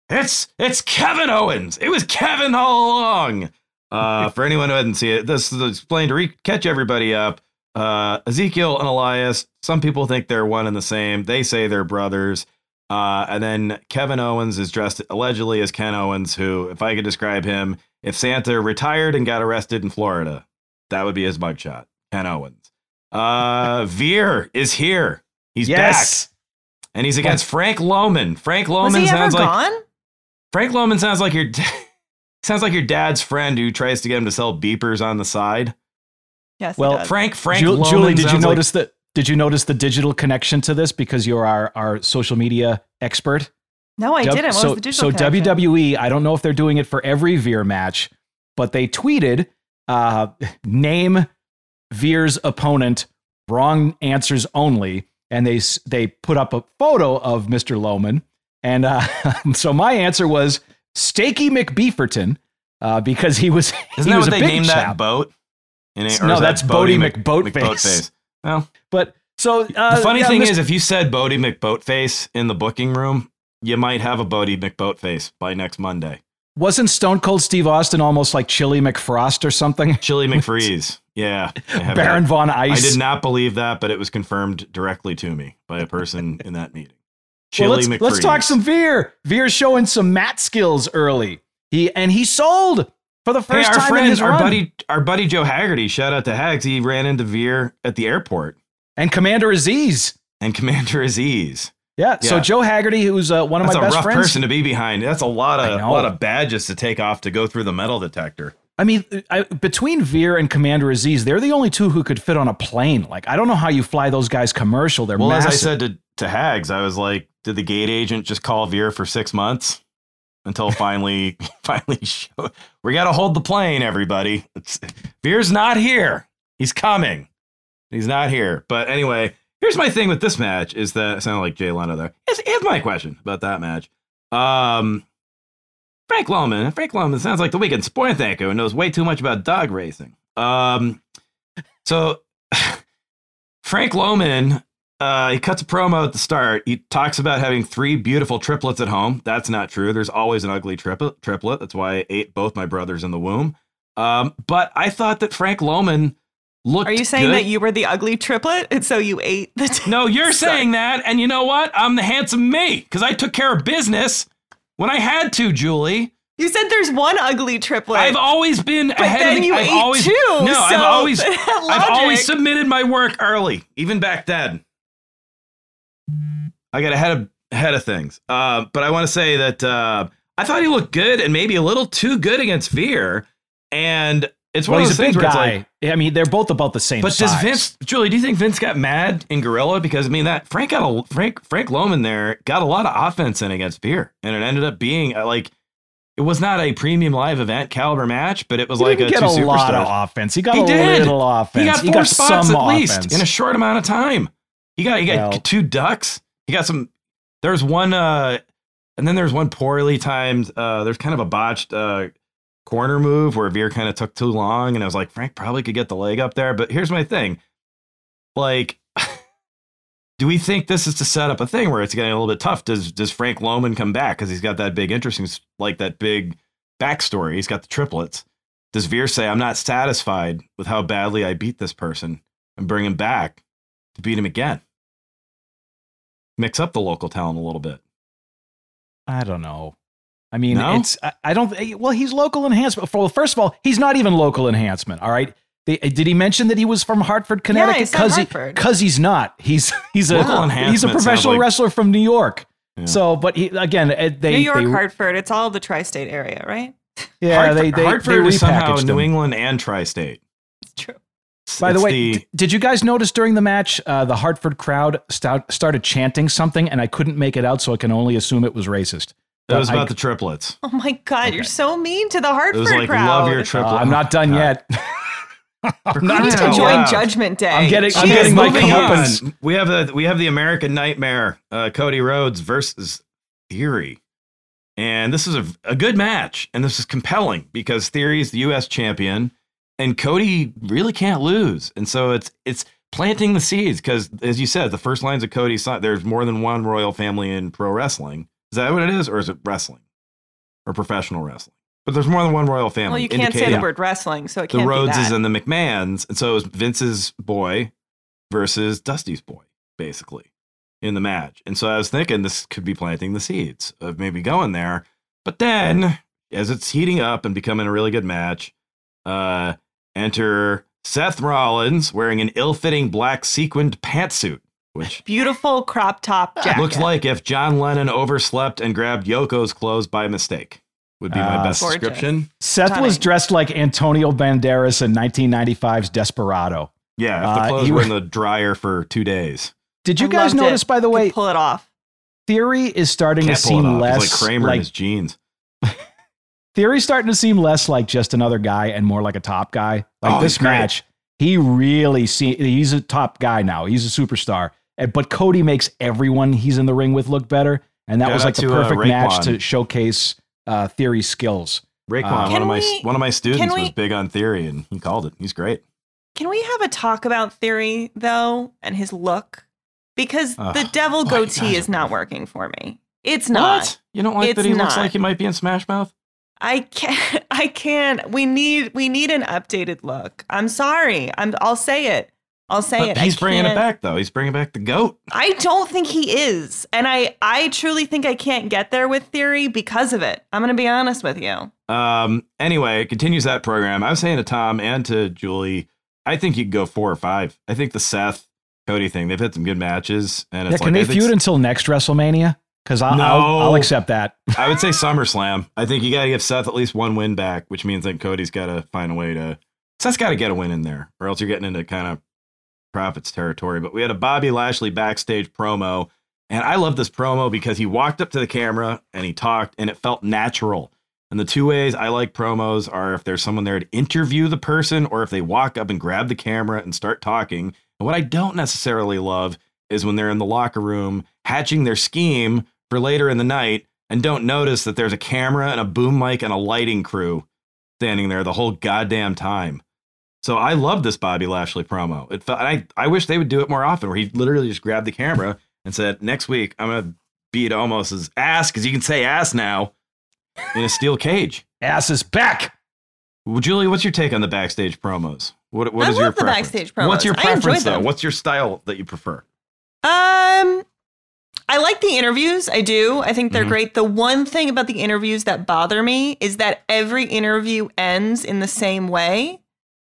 It's it's Kevin Owens. It was Kevin all along. Uh, for anyone who hadn't seen it, this is explained to re- catch everybody up. Uh, Ezekiel and Elias. Some people think they're one and the same. They say they're brothers. Uh, and then Kevin Owens is dressed allegedly as Ken Owens, who, if I could describe him, if Santa retired and got arrested in Florida, that would be his mugshot. Ken Owens. Uh, Veer is here. He's yes, back, and he's against Frank Loman. Frank Was Loman he ever sounds like gone? Frank Loman sounds like your sounds like your dad's friend who tries to get him to sell beepers on the side. Yes. he Well, does. Frank Frank Ju- Loman Julie, did you sounds like- notice that? Did you notice the digital connection to this because you're our our social media expert? no, I didn't. What so was the digital so connection? WWE, I don't know if they're doing it for every Veer match, but they tweeted uh, name Veer's opponent, wrong answers only, and they they put up a photo of Mr. Loman, and uh, so my answer was Stakey McBeeferton uh, because he was Isn't he that was what a they named chap. that boat? In or No, that that's Boaty McBoatface. McBoatface. Well, But so uh, the funny yeah, thing Mr. is, if you said Boaty McBoatface in the booking room, you might have a Boaty McBoatface by next Monday. Wasn't Stone Cold Steve Austin almost like Chili McFrost or something? Chili McFreeze. Yeah. Baron that. Von Ice. I did not believe that, but it was confirmed directly to me by a person in that meeting. Well, let's, McFreeze. let's talk some Veer. Veer's showing some mat skills early. He and he sold for the Hey, first our time in friend, his our run. buddy, our buddy Joe Haggerty. Shout out to Hags. He ran into Veer at the airport and Commander Azeez. and Commander Azeez. Yeah. So Yeah. Joe Haggerty, who's uh, one of That's my a best rough friends. person to be behind. That's a lot of a lot of badges to take off to go through the metal detector. I mean, I, between Veer and Commander Azeez, they're the only two who could fit on a plane. Like, I don't know how you fly those guys commercial. They're Well, massive. as I said to, to Hags, I was like, did the gate agent just call Veer for six months until finally, finally, show, we got to hold the plane, everybody. It's, Veer's not here. He's coming. He's not here. But anyway, here's my thing with this match is that I sound like Jay Leno there. Here's, here's my question about that match. Um, Frank Loman. Frank Loman sounds like the weekend sport thinker who knows way too much about dog racing. Um, so Frank Loman, uh, he cuts a promo at the start. He talks about having three beautiful triplets at home. That's not true. There's always an ugly triplet. Triplet. That's why I ate both my brothers in the womb. Um, but I thought that Frank Loman looked. Are you saying good. that you were the ugly triplet and so you ate the t- No, you're saying that, and you know what? I'm the handsome me because I took care of business when I had to, Julie. You said there's one ugly triplet. I've always been ahead then of the. you I've ate always, two, No, I've always, I've always submitted my work early, even back then. I got ahead of ahead of things. Uh, but I want to say that uh, I thought he looked good and maybe a little too good against Veer. And it's one well, of he's those things where it's guy. like, I mean, they're both about the same but size. does Vince, Julie? Do you think Vince got mad in Gorilla because I mean that Frank got a Frank Frank Loman there got a lot of offense in against Veer, and it ended up being uh, like it was not a premium live event caliber match, but it was He like a get two a lot superstars. of offense. He got He a did. little offense. He got four spots some at least offense. in a short amount of time. He got he got Well- two ducks. He got some. There's one, uh, and then there's one poorly timed. Uh, there's kind of a botched uh, corner move where Veer kind of took too long, and I was like, Frank probably could get the leg up there. But here's my thing, like. Do we think this is to set up a thing where it's getting a little bit tough? Does does Frank Loman come back because he's got that big interesting like that big backstory? He's got the triplets. Does Veer say, I'm not satisfied with how badly I beat this person and bring him back to beat him again? Mix up the local talent a little bit. I don't know. I mean, No? it's I, I don't. Well, he's local enhancement. Well, first of all, he's not even local enhancement. All right. They, did he mention that he was from Hartford, Connecticut? he said Because Hartford. because he's not. He's he's a Local he's a professional like- wrestler from New York. Yeah. So, but he again, eh, they New York, they, Hartford. It's all the tri-state area, right? yeah, Hartford, they they, Hartford they is somehow repackaged New. England and tri-state. It's true. It's- By the it's way, d- did you guys notice during the match uh, the Hartford crowd stout, started chanting something, and I couldn't make it out, so I can only assume it was racist. it was I- about the triplets. Oh my God, you're so mean to the Hartford It was like crowd. love your Uh. I'm not done yet. I'm not to crying out join loud. Judgment Day. I'm getting- I'm getting my moving comeuppance. We have the we have the American Nightmare, uh, Cody Rhodes versus Theory, and this is a, a good match, and this is compelling because Theory is the U.S. champion, and Cody really can't lose, and so it's it's planting the seeds because, as you said, the first lines of Cody's song, there's more than one royal family in pro wrestling. Is that what it is, or is it wrestling or professional wrestling? But there's more than one royal family. Well, you can't say the word wrestling, so it the can't be Rhodeses that. and the McMahons, and so it was Vince's boy versus Dusty's boy, basically, in the match. And so I was thinking this could be planting the seeds of maybe going there. But then, as it's heating up and becoming a really good match, uh, enter Seth Rollins wearing an ill-fitting black sequined pantsuit, which Beautiful crop top jacket. looks like if John Lennon overslept and grabbed Yoko's clothes by mistake. Would be my Ah, best gorgeous. description. Seth was dressed like Antonio Banderas in 1995's Desperado. Yeah, if the Uh, clothes he were wa- in the dryer for two days. Did you I guys notice, it. by the Could way, pull it off. Theory is starting Can't to seem off. It's less like Kramer in his jeans. Theory's starting to seem less like just another guy and more like a top guy. Like Oh, this match, he really see he's a top guy now. He's a superstar. And- But Cody makes everyone he's in the ring with look better, and that Shout was like the to, uh, perfect match to showcase uh, Theory's skills. Raekwon, Uh, one of my we- one of my students we- was big on theory, and he called it. He's great. Can we have a talk about Theory though and his look? Because Ugh. the devil goatee is not working for me. It's not. What? You don't like It's that he looks like he might be in Smash Mouth? I can't. I can't. We need. We need an updated look. I'm sorry. I'm. I'll say it. I'll say But it. he's I bringing it back though. He's bringing back the goat. I don't think he is, and I. I truly think I can't get there with theory because of it. I'm gonna be honest with you. Um. Anyway, it continues that program. I was saying to Tom and to Julie, I think you could go four or five. I think the Seth Cody thing. They've had some good matches, and Yeah, it's can like, I they feud until next WrestleMania? Because I'll, No. I'll I'll accept that. I would say SummerSlam. I think you got to give Seth at least one win back, which means that Cody's got to find a way to. Seth's got to get a win in there, or else you're getting into kind of profits territory. But we had a Bobby Lashley backstage promo, and I love this promo because he walked up to the camera and he talked, and it felt natural. And the two ways I like promos are if there's someone there to interview the person, or if they walk up and grab the camera and start talking. And what I don't necessarily love is when they're in the locker room hatching their scheme for later in the night and don't notice that there's a camera and a boom mic and a lighting crew standing there the whole goddamn time. So I love this Bobby Lashley promo. It felt, and I, I wish they would do it more often where he literally just grabbed the camera and said, next week, I'm going to beat Omos's ass because you can say ass now in a steel cage. Ass is back. Well, Julie, what's your take on the backstage promos? What, what I is your the preference? backstage What's your promos. I enjoy preference, though? What's your style that you prefer? Um, I like the interviews. I do. I think they're Mhm. great. The one thing about the interviews that bother me is that every interview ends in the same way,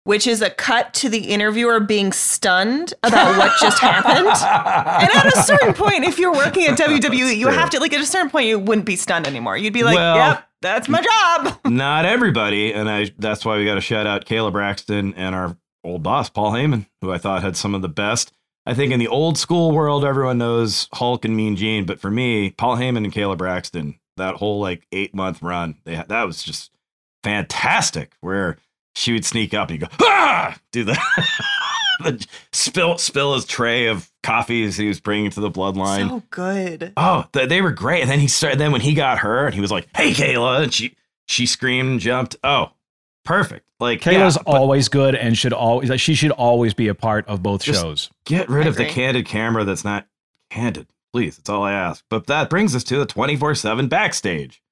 which is a cut to the interviewer being stunned about what just happened. And at a certain point, if you're working at WWE, you have to like at a certain point you wouldn't be stunned anymore. You'd be like, Well- "Yep, that's my job." Not everybody, and I that's why we got to shout out Kayla Braxton and our old boss Paul Heyman, who I thought had some of the best. I think in the old school world, everyone knows Hulk and Mean Gene, but for me, Paul Heyman and Kayla Braxton, that whole like eight month run, they that was just fantastic. Where she would sneak up and you go ah, do the, the spill spill his tray of coffees he was bringing to the bloodline. So good. Oh, th- they were great. And then he started. Then when he got her, and he was like, "Hey, Kayla," and she she screamed and jumped. Oh, perfect. Like Kayla's yeah, but always good and should always like, she should always be a part of both Just- shows. get rid I of the candid camera that's not candid, please. That's all I ask. But that brings us to the twenty four seven backstage.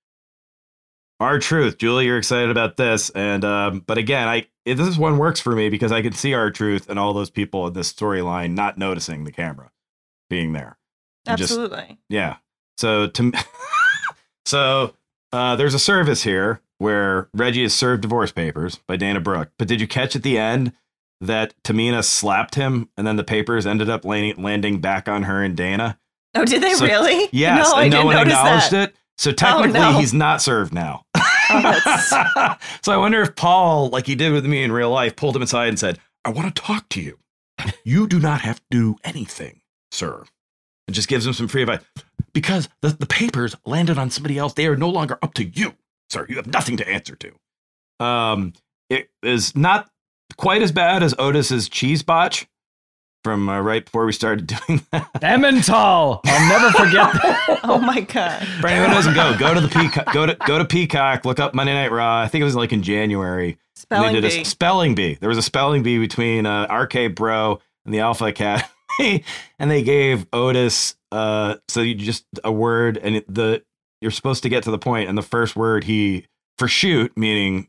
R-Truth, Julie, you're excited about this, and um, but again, I if this one works for me because I can see R-Truth and all those people in this storyline not noticing the camera being there. And just- Absolutely. Yeah. So to so uh, there's a service here where Reggie is served divorce papers by Dana Brooke. But did you catch at the end that Tamina slapped him and then the papers ended up landing, landing back on her and Dana? Oh, did they So- really? Yes, no, and no one acknowledged that. it. So oh, technically, no. he's not served now. Oh, so I wonder if Paul, like he did with me in real life, pulled him aside and said, "I want to talk to you. You do not have to do anything, sir." And just gives him some free advice because the, the papers landed on somebody else. They are no longer up to you, sir. You have nothing to answer to. Um, it is not quite as bad as Otis's cheese botch from uh, right before we started doing that. Emmental. I'll never forget that. oh my god. For anyone who doesn't go, go to the Peacock. Go to go to Peacock. Look up Monday Night Raw. I think it was like in January. And Spelling they did bee. a spelling bee. There was a spelling bee between uh, RK Bro and the Alpha Academy, and they gave Otis. Uh, so you just a word, and it, the you're supposed to get to the point, and the first word he for shoot meaning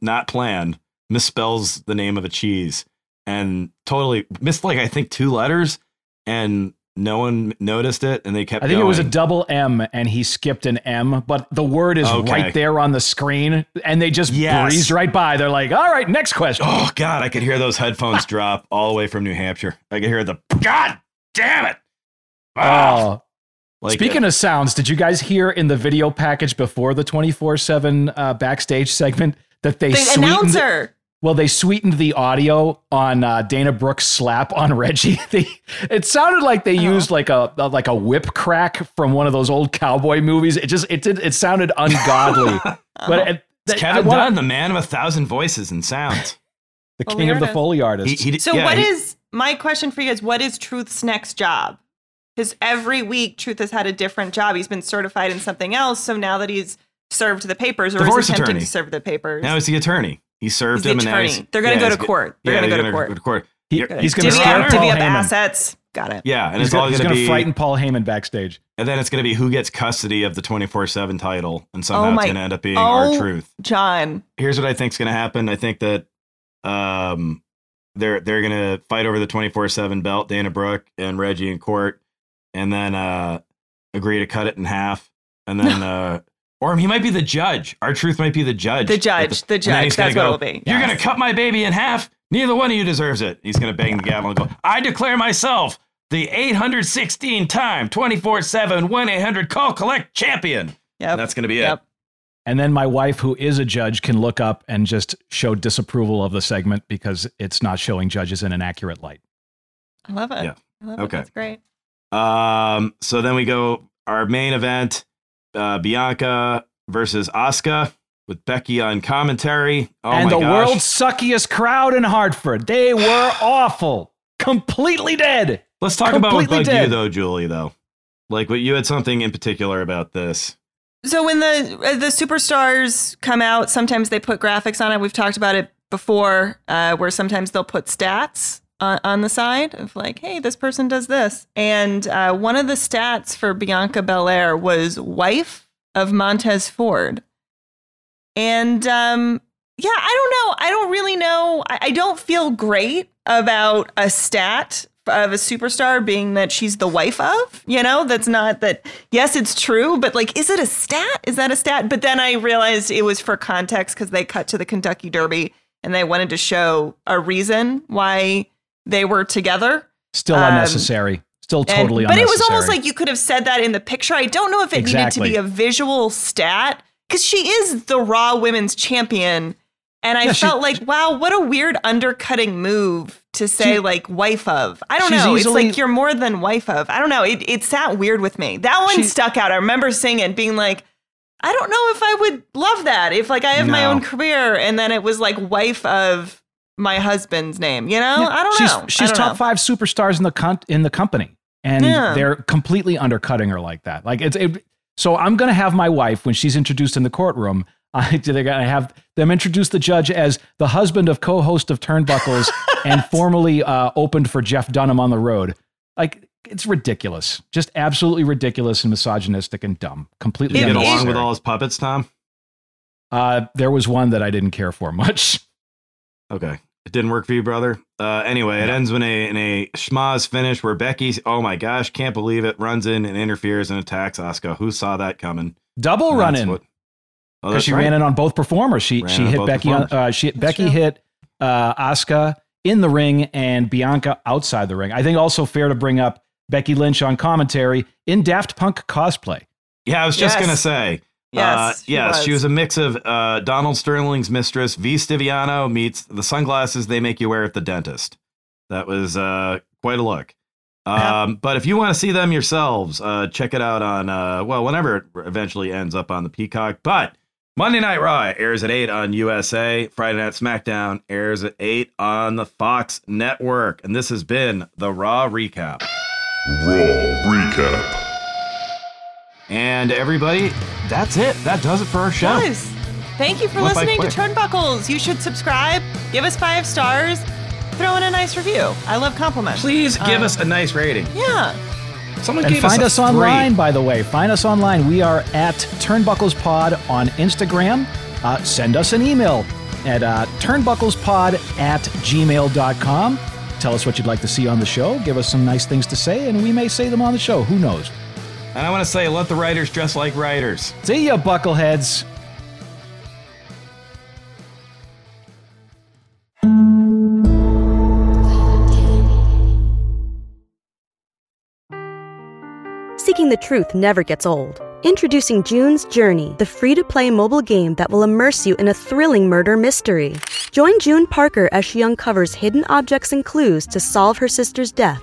not planned misspells the name of a cheese, and totally missed like I think two letters, and no one noticed it, and they kept. I think it was a double M and he skipped an M, but the word is Okay. right there on the screen and they just Yes. breezed right by. They're like, all right, next question. Oh God, I could hear those headphones drop all the way from New Hampshire. I could hear the God damn it. Oh. Like, Speaking of sounds, did you guys hear in the video package before the 24 7 uh, backstage segment that they The sweetened announcer. Well, they sweetened the audio on uh, Dana Brooke's slap on Reggie. They, it sounded like they Uh-huh. used like a like a whip crack from one of those old cowboy movies. It just it did it sounded ungodly. but it, it's I Kevin wanna- Dunn, the man of a thousand voices and sounds. the Well, king of the foley artist. He, he did- So yeah, what he- is my question for you guys? What is Truth's next job? Because every week Truth has had a different job. He's been certified in something else. So now that he's served the papers or Divorce is attempting attorney. to serve the papers, now he's the attorney. He served He's the him and now attorney. he's- They're gonna yeah, go to go- court. They're yeah, gonna they're go to court. court. He- You're- he's gonna divvy scare up, Paul divvy up Heyman. assets. Got it. Yeah, and he's it's all gonna, he's going to gonna be, frighten Paul Heyman backstage. and then it's going to be who gets custody of the twenty four seven title, and somehow Oh it's my- going to end up being oh, R-Truth. John. Here's what I think's going to happen. I think that um, they're they're going to fight over the twenty four seven belt, Dana Brooke and Reggie in court, and then uh, agree to cut it in half, and then. uh, or he might be the judge. R-Truth might be the judge. The judge, the And then judge, he's gonna that's what it'll be. You're Yes. going to cut my baby in half. Neither one of you deserves it. He's going to bang the gavel and go, I declare myself the 816 time 24 7 1 800 call collect champion. Yep. And that's going to be Yep. it. And then my wife, who is a judge, can look up and just show disapproval of the segment because it's not showing judges in an accurate light. I love it. Yeah. I love Okay. it. That's great. Um, so then we go our main event uh, Bianca versus Asuka with Becky on commentary. Oh and my the gosh. world's suckiest crowd in Hartford. They were awful. Completely dead. Let's talk about what completely bugged dead. you, though, Julie, though. Like, what you had something in particular about this. So when the uh, the superstars come out, sometimes they put graphics on it. We've talked about it before, uh, where sometimes they'll put stats on, on the side of like, "Hey, this person does this." And uh, one of the stats for Bianca Belair was wife of Montez Ford. And um, yeah, I don't know. I don't really know. I, I don't feel great about a stat of a superstar being that she's the wife of. You know, that's not that. Yes, it's true, but like, is it a stat? Is that a stat? But then I realized it was for context because they cut to the Kentucky Derby and they wanted to show a reason why they were together. Still Um, unnecessary. Still And- totally but it was almost like you could have said that in the picture. I don't know if it Exactly. needed to be a visual stat because she is the Raw Women's Champion. And I Yeah, she- felt like, wow, what a weird undercutting move to say She- like wife of. I don't know. easily- it's like you're more than wife of. I don't know. It it sat weird with me. That one She- stuck out. I remember seeing it, being like, I don't know if I would love that if like I have my own career and then it was like wife of my husband's name. You know, Yeah, I don't she's, know. She's don't top know. five superstars in the con- in the company, and Yeah. they're completely undercutting her like that. Like it's it, so. I'm gonna have my wife when she's introduced in the courtroom. I do they're gonna have them introduce the judge as the husband of co-host of Turnbuckles and formerly uh, opened for Jeff Dunham on the road. Like it's ridiculous, just absolutely ridiculous and misogynistic and dumb. Completely Did you get along with all his puppets, Tom? Uh, there was one that I didn't care for much. Okay. It didn't work for you, brother. Uh, anyway, it ends in a in a schmozz finish where Becky, oh my gosh, can't believe it, runs in and interferes and attacks Asuka. Who saw that coming? Double And run in. what- Oh, because she right. ran in on both performers. She Ran she hit Becky on performers. uh, she Becky true. hit uh, Asuka in the ring and Bianca outside the ring. I think also fair to bring up Becky Lynch on commentary in Daft Punk cosplay. Yeah, I was just Yes. gonna say. Yes, uh, she yes, she was. was a mix of uh, Donald Sterling's mistress, V. Stiviano, meets the sunglasses they make you wear at the dentist. That was uh, quite a look. Um, But if you want to see them yourselves, uh, check it out on uh, well, whenever it eventually ends up on the Peacock. But Monday Night Raw airs at eight on USA. Friday Night SmackDown airs at eight on the Fox Network, and this has been the Raw recap. Raw recap. And everybody, that's it. That does it for our show. Guys, thank you for Went listening to. Turnbuckles. You should subscribe, give us five stars, throw in a nice review. I love compliments. Please give Uh, us a nice rating. Yeah. Someone And gave find us, us, online, by the way. Find us online. We are at Turnbuckles Pod on Instagram. Uh, send us an email at uh, turnbucklespod at gmail.com. Tell us what you'd like to see on the show. Give us some nice things to say, and we may say them on the show. Who knows? And I want to say, let the writers dress like writers. See ya, buckleheads. Seeking the truth never gets old. Introducing June's Journey, the free to play mobile game that will immerse you in a thrilling murder mystery. Join June Parker as she uncovers hidden objects and clues to solve her sister's death